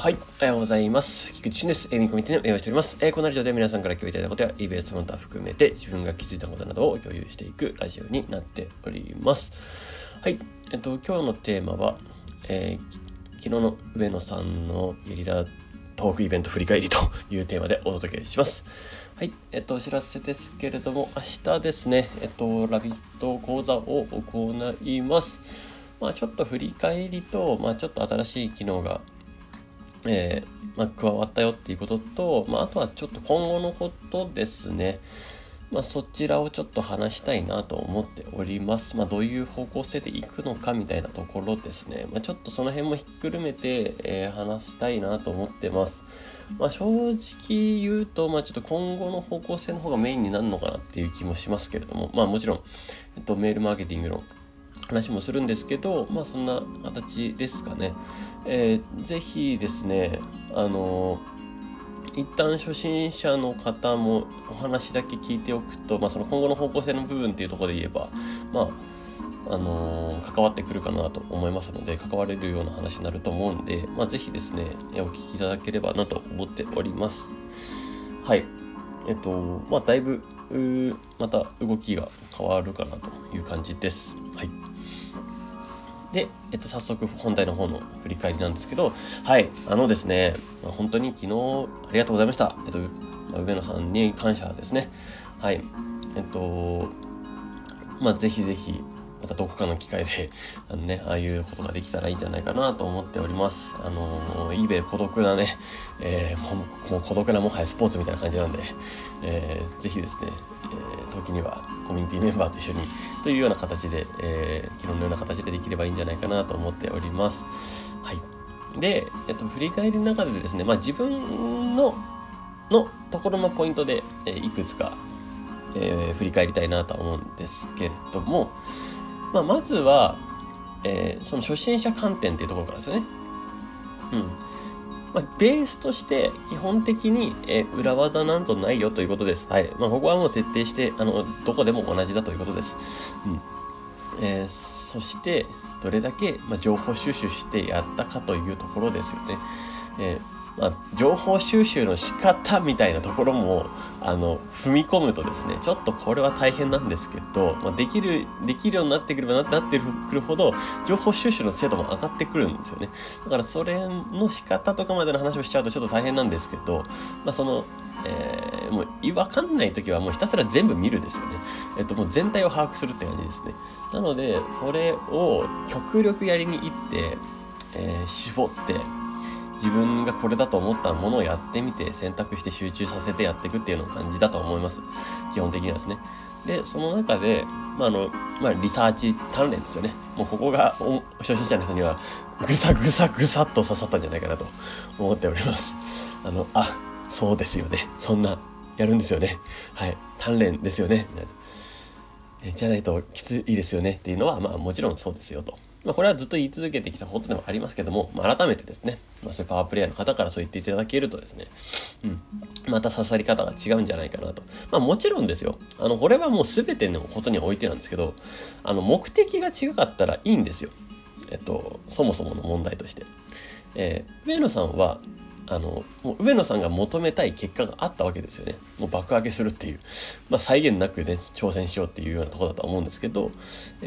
はい、おはようございます。菊池です。えー、ミコミテの運営をしております。えー、このラジオで皆さんから共有いただいたことや、EBS その他含めて自分が気づいたことなどを共有していくラジオになっております。はい、えっと、今日のテーマは、えー、昨日の上野さんのゲリラトークイベント振り返りというテーマでお届けします。はい、えっと、お知らせですけれども、明日ですね、えっと、ラビット講座を行います。まあ、ちょっと振り返りと、まあ、ちょっと新しい機能がえー、まあ、加わったよっていうことと、まあ、あとはちょっと今後のことですね。まあ、そちらをちょっと話したいなと思っております。まあ、どういう方向性でいくのかみたいなところですね。まあ、ちょっとその辺もひっくるめて、えー、話したいなと思ってます。まあ、正直言うと、まあ、ちょっと今後の方向性の方がメインになるのかなっていう気もしますけれども、まあ、もちろん、えっと、メールマーケティングの話もするんですけど、まあそんな形ですかね。えー、ぜひですね、あの一旦初心者の方もお話だけ聞いておくと、まあ、その今後の方向性の部分っていうところで言えば、まあ、あのー、関わってくるかなと思いますので、関われるような話になると思うんで、まあ、ぜひですね、お聞きいただければなと思っております。はい。えっと、まあ、だいぶ、また動きが変わるかなという感じです。はい。で、えっと、早速本題の方の振り返りなんですけど、はい、あのですね、まあ、本当に昨日ありがとうございました。えっと、上野さんに感謝ですね。はい。えっと、まあ、ぜひぜひ、たどこかの機会で、あのね、ああいうことができたらいいんじゃないかなと思っております。あの、eBay 孤独なね、えー、もうもう孤独なもはやスポーツみたいな感じなんで、えー、ぜひですね、えー、時にはコミュニティメンバーと一緒にというような形で、えー、昨日のような形でできればいいんじゃないかなと思っております。はい。で、えっと、振り返りの中でですね、まあ自分の、のところのポイントで、え、いくつか、えー、振り返りたいなと思うんですけれども、まあ、まずは、えー、その初心者観点っていうところからですよね。うん。まあ、ベースとして基本的に、えー、裏技なんとないよということです。はい。まあ、ここはもう徹底して、あの、どこでも同じだということです。うん。えー、そして、どれだけ、まあ、情報収集してやったかというところですよね。えーまあ、情報収集の仕方みたいなところも、あの、踏み込むとですね、ちょっとこれは大変なんですけど、まあ、できる、できるようになってくればなってくるほど、情報収集の精度も上がってくるんですよね。だからそれの仕方とかまでの話をしちゃうとちょっと大変なんですけど、まあ、その、えー、もう、わかんない時はもうひたすら全部見るですよね。えっと、もう全体を把握するって感じですね。なので、それを極力やりに行って、えー、絞って、自分がこれだと思ったものをやってみて選択して集中させてやっていくっていうの感じだと思います。基本的にはですね。で、その中で、まあ、あの、まあ、リサーチ鍛錬ですよね。もうここが、初心者の人には、ぐさぐさぐさっと刺さったんじゃないかなと思っております。あの、あ、そうですよね。そんな、やるんですよね。はい。鍛錬ですよね。みたいな。えじゃないときついですよねっていうのは、まあもちろんそうですよと。まあ、これはずっと言い続けてきたことでもありますけども、まあ、改めてですね、まあ、そういうパワープレイヤーの方からそう言っていただけるとですね、うん、また刺さり方が違うんじゃないかなと。まあ、もちろんですよ。あの、これはもう全てのことにおいてなんですけど、あの、目的が違かったらいいんですよ。えっと、そもそもの問題として。えー、上野さんは、あの、もう上野さんが求めたい結果があったわけですよね。もう爆上げするっていう、まあ、再現なくね、挑戦しようっていうようなとこだと思うんですけど、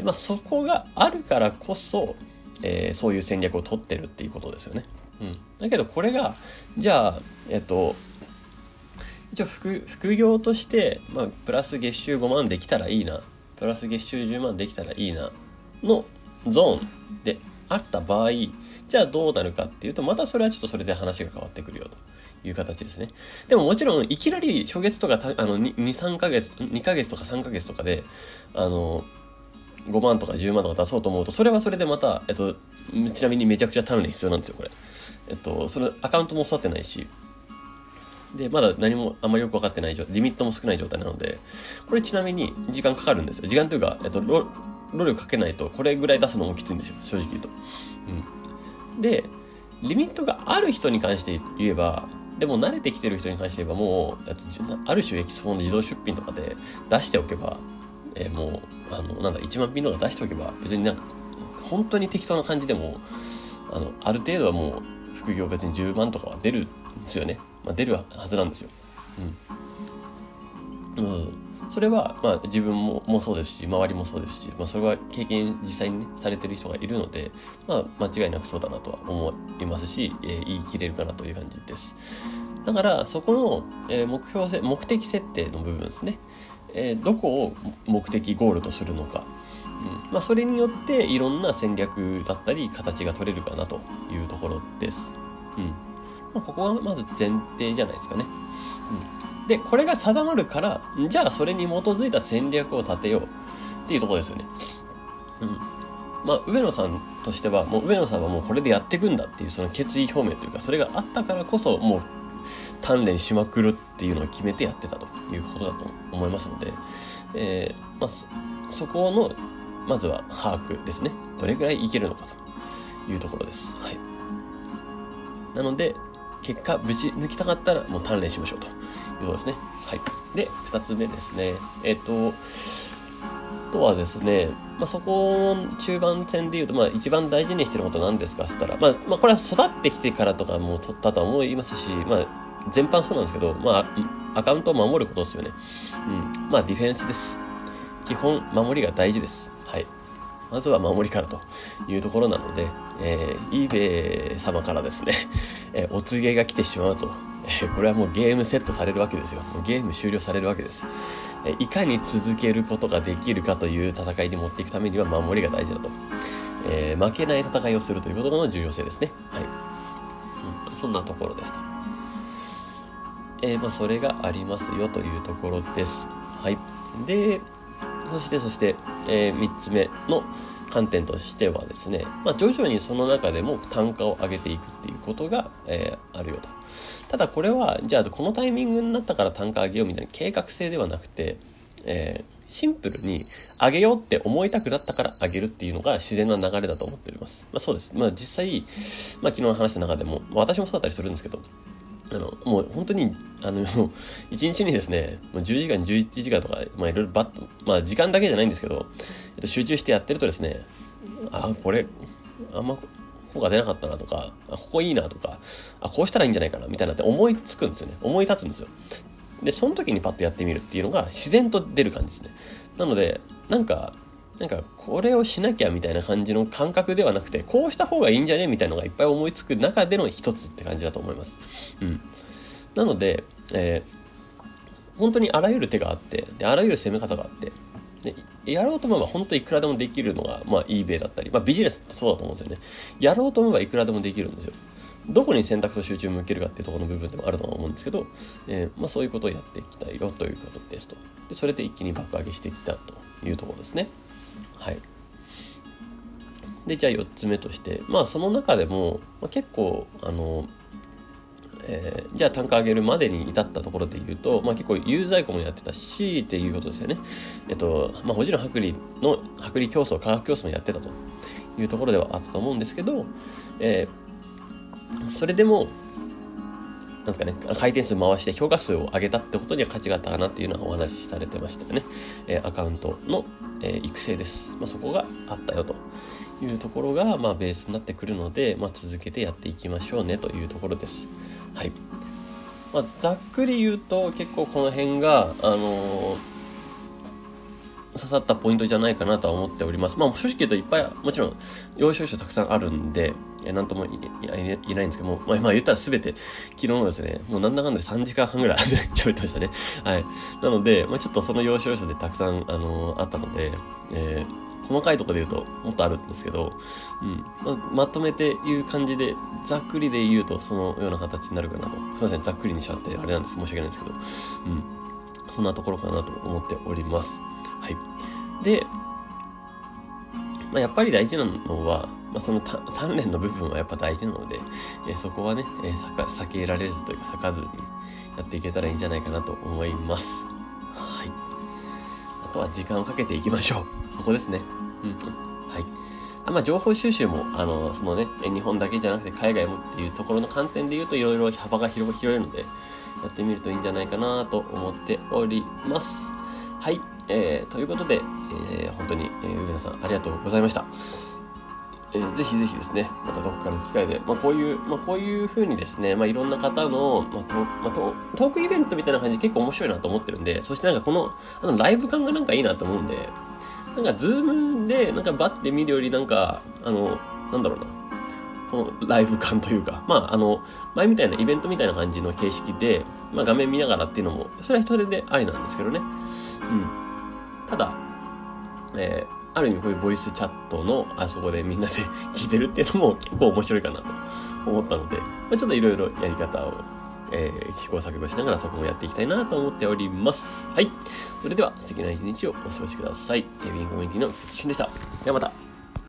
まあ、そこがあるからこそ、えー、そういう戦略を取ってるっていうことですよね。うん。だけどこれが、じゃあ、えっと、一応副副業として、まあ、プラス月収5万できたらいいな、プラス月収10万できたらいいな、のゾーンであった場合、じゃあどうなるかっていうと、またそれはちょっとそれで話が変わってくるよという形ですね。でももちろん、いきなり初月とか、あの、2、3ヶ月、2ヶ月とか3ヶ月とかで、あの、5万とか10万とか出そうと思うと、それはそれでまた、えっと、ちなみにめちゃくちゃタウン必要なんですよ、これ。えっと、そのアカウントも育ってないし、で、まだ何もあんまりよく分かってない状態、リミットも少ない状態なので、これちなみに時間かかるんですよ。時間というか、えっと、労力かけないと、これぐらい出すのもきついんですよ、正直言うと。うん。で、リミットがある人に関して言えば、でも慣れてきてる人に関して言えばもう、ある種エキスポの自動出品とかで出しておけば、えー、もう、あの、なんだ、1万ピンとか出しておけば、別になんか、本当に適当な感じでも、あの、ある程度はもう、副業別に10万とかは出るんですよね、まあ、出るはずなんですよ。うん、うん。それは、まあ、自分ももそうですし周りもそうですし、まあ、それは経験実際にねされてる人がいるので、まあ、間違いなくそうだなとは思いますし、えー、言い切れるかなという感じです。だからそこの、え、目標せ目的設定の部分ですね、えー、どこを目的ゴールとするのか、うんまあ、それによっていろんな戦略だったり形が取れるかなというところです。うんまあ、ここがまず前提じゃないですかね。うん、でこれが定まるからじゃあそれに基づいた戦略を立てようっていうところですよね。うんまあ、上野さんとしてはもう上野さんはもうこれでやっていくんだっていうその決意表明というかそれがあったからこそもう鍛錬しまくるっていうのを決めてやってたということだと思いますので、えー、まあ、そこの、まずは把握ですね。どれぐらいいけるのかというところです。はい。なので、結果、無事抜きたかったらもう鍛錬しましょうということですね。はい。で、二つ目ですね。えっ、ー、と、とはですね、まあ、そこ中盤戦で言うと、まあ、一番大事にしてることなんですか？っつったら、まあ、まあ、これは育ってきてからとかも取ったとは思いますし、まあ、全般そうなんですけど、まあ、アカウントを守ることですよね。うん。まあ、ディフェンスです。基本、守りが大事です。まずは守りからというところなので、えー、eBay 様からですね、えー、お告げが来てしまうと、えー、これはもうゲームセットされるわけですよ。ゲーム終了されるわけです。えー、いかに続けることができるかという戦いに持っていくためには守りが大事だと。えー、負けない戦いをするということの重要性ですね。はい。うん、そんなところですと。えー、まあ、それがありますよというところです。はい。で、そして、そして、えー、3つ目の観点としてはですね、まあ、徐々にその中でも単価を上げていくっていうことが、えー、あるよと。ただこれは、じゃあこのタイミングになったから単価上げようみたいな計画性ではなくて、えー、シンプルに上げようって思いたくなったから上げるっていうのが自然な流れだと思っております。まあそうです。まあ実際、まあ昨日の話した中でも、私もそうだったりするんですけど、あの、もう本当に、あの、一日にですね、もう10時間、11時間とか、まあいろいろバッ、まあ時間だけじゃないんですけど、えっと、集中してやってるとですね、あ、これ、あんま効果出なかったなとか、あ、ここいいなとか、あ、こうしたらいいんじゃないかなみたいなって思いつくんですよね。思い立つんですよ。で、その時にパッとやってみるっていうのが自然と出る感じですね。なので、なんか、なんかこれをしなきゃみたいな感じの感覚ではなくてこうした方がいいんじゃねみたいなのがいっぱい思いつく中での一つって感じだと思います。うん、なので、えー、本当にあらゆる手があってであらゆる攻め方があってでやろうと思えば本当いくらでもできるのが、まあ、eBay だったり、まあ、ビジネスってそうだと思うんですよね。やろうと思えばいくらでもできるんですよ。どこに選択と集中を向けるかっていうところの部分でもあると思うんですけど、えー、まあ、そういうことをやっていきたいよということですと。でそれで一気に爆上げしてきたというところですね。はい。で、じゃあ4つ目として、まあその中でも、まあ、結構、あの、えー、じゃあ単価上げるまでに至ったところで言うと、まあ結構有罪庫もやってたし、っていうことですよね。えっと、まあもちろん剥離の、剥離競争、価格競争もやってたというところではあったと思うんですけど、えー、それでも、なんですかね、回転数回して評価数を上げたってことには価値があったかなっていうのはお話しされてましたよね。えー、アカウントの、えー、育成です。まあ、そこがあったよというところが、まあ、ベースになってくるので、まあ、続けてやっていきましょうねというところです。はい。まあ、ざっくり言うと結構この辺が、あのー刺さったポイントじゃないかなとは思っております。まあ正直言うといっぱい、もちろん、要所要所たくさんあるんで、なんとも言えないんですけども、まあ、まあ言ったらすべて昨日のですね、もうなんだかんだで3時間半ぐらい 喋ってましたね。はい。なので、まあちょっとその要所要所でたくさん、あのー、あったので、えー、細かいとこで言うともっとあるんですけど、うん。ま、まとめて言う感じで、ざっくりで言うとそのような形になるかなと。すいません、ざっくりにしちゃってあれなんです。申し訳ないんですけど。うん。そんなところかなと思っております。はい。で、まあ、やっぱり大事なのは、まあ、その鍛錬の部分はやっぱ大事なので、えー、そこはね、えー、避けられずというか避かずにやっていけたらいいんじゃないかなと思います。はい。あとは時間をかけていきましょう。そこですね。うん。はい。あまあ、情報収集も、あの、そのね、日本だけじゃなくて海外もっていうところの観点で言うといろいろ幅が広いので、やってみるといいんじゃないかなと思っております。はい。えー、ということで、えー、本当に、えー、上野さんありがとうございました。えー、ぜひぜひですね、またどこかの機会で、まあ、こういう、まあ、こういう風にですね、まあ、いろんな方の、まあトまあ、トークイベントみたいな感じで結構面白いなと思ってるんで、そしてなんかこの、あの、ライブ感がなんかいいなと思うんで、なんか、ズームで、なんかバッて見るより、なんか、あの、なんだろうな、このライブ感というか、まあ、あの、前みたいなイベントみたいな感じの形式で、まあ、画面見ながらっていうのも、それは一人でありなんですけどね。うん。ただ、えー、ある意味こういうボイスチャットのあそこでみんなで 聞いてるっていうのも結構面白いかなと思ったので、まあ、ちょっといろいろやり方を、えー、試行錯誤しながらそこもやっていきたいなと思っております。はい。それでは素敵な一日をお過ごしください。エビンコミュニティの菊池俊でした。ではまた。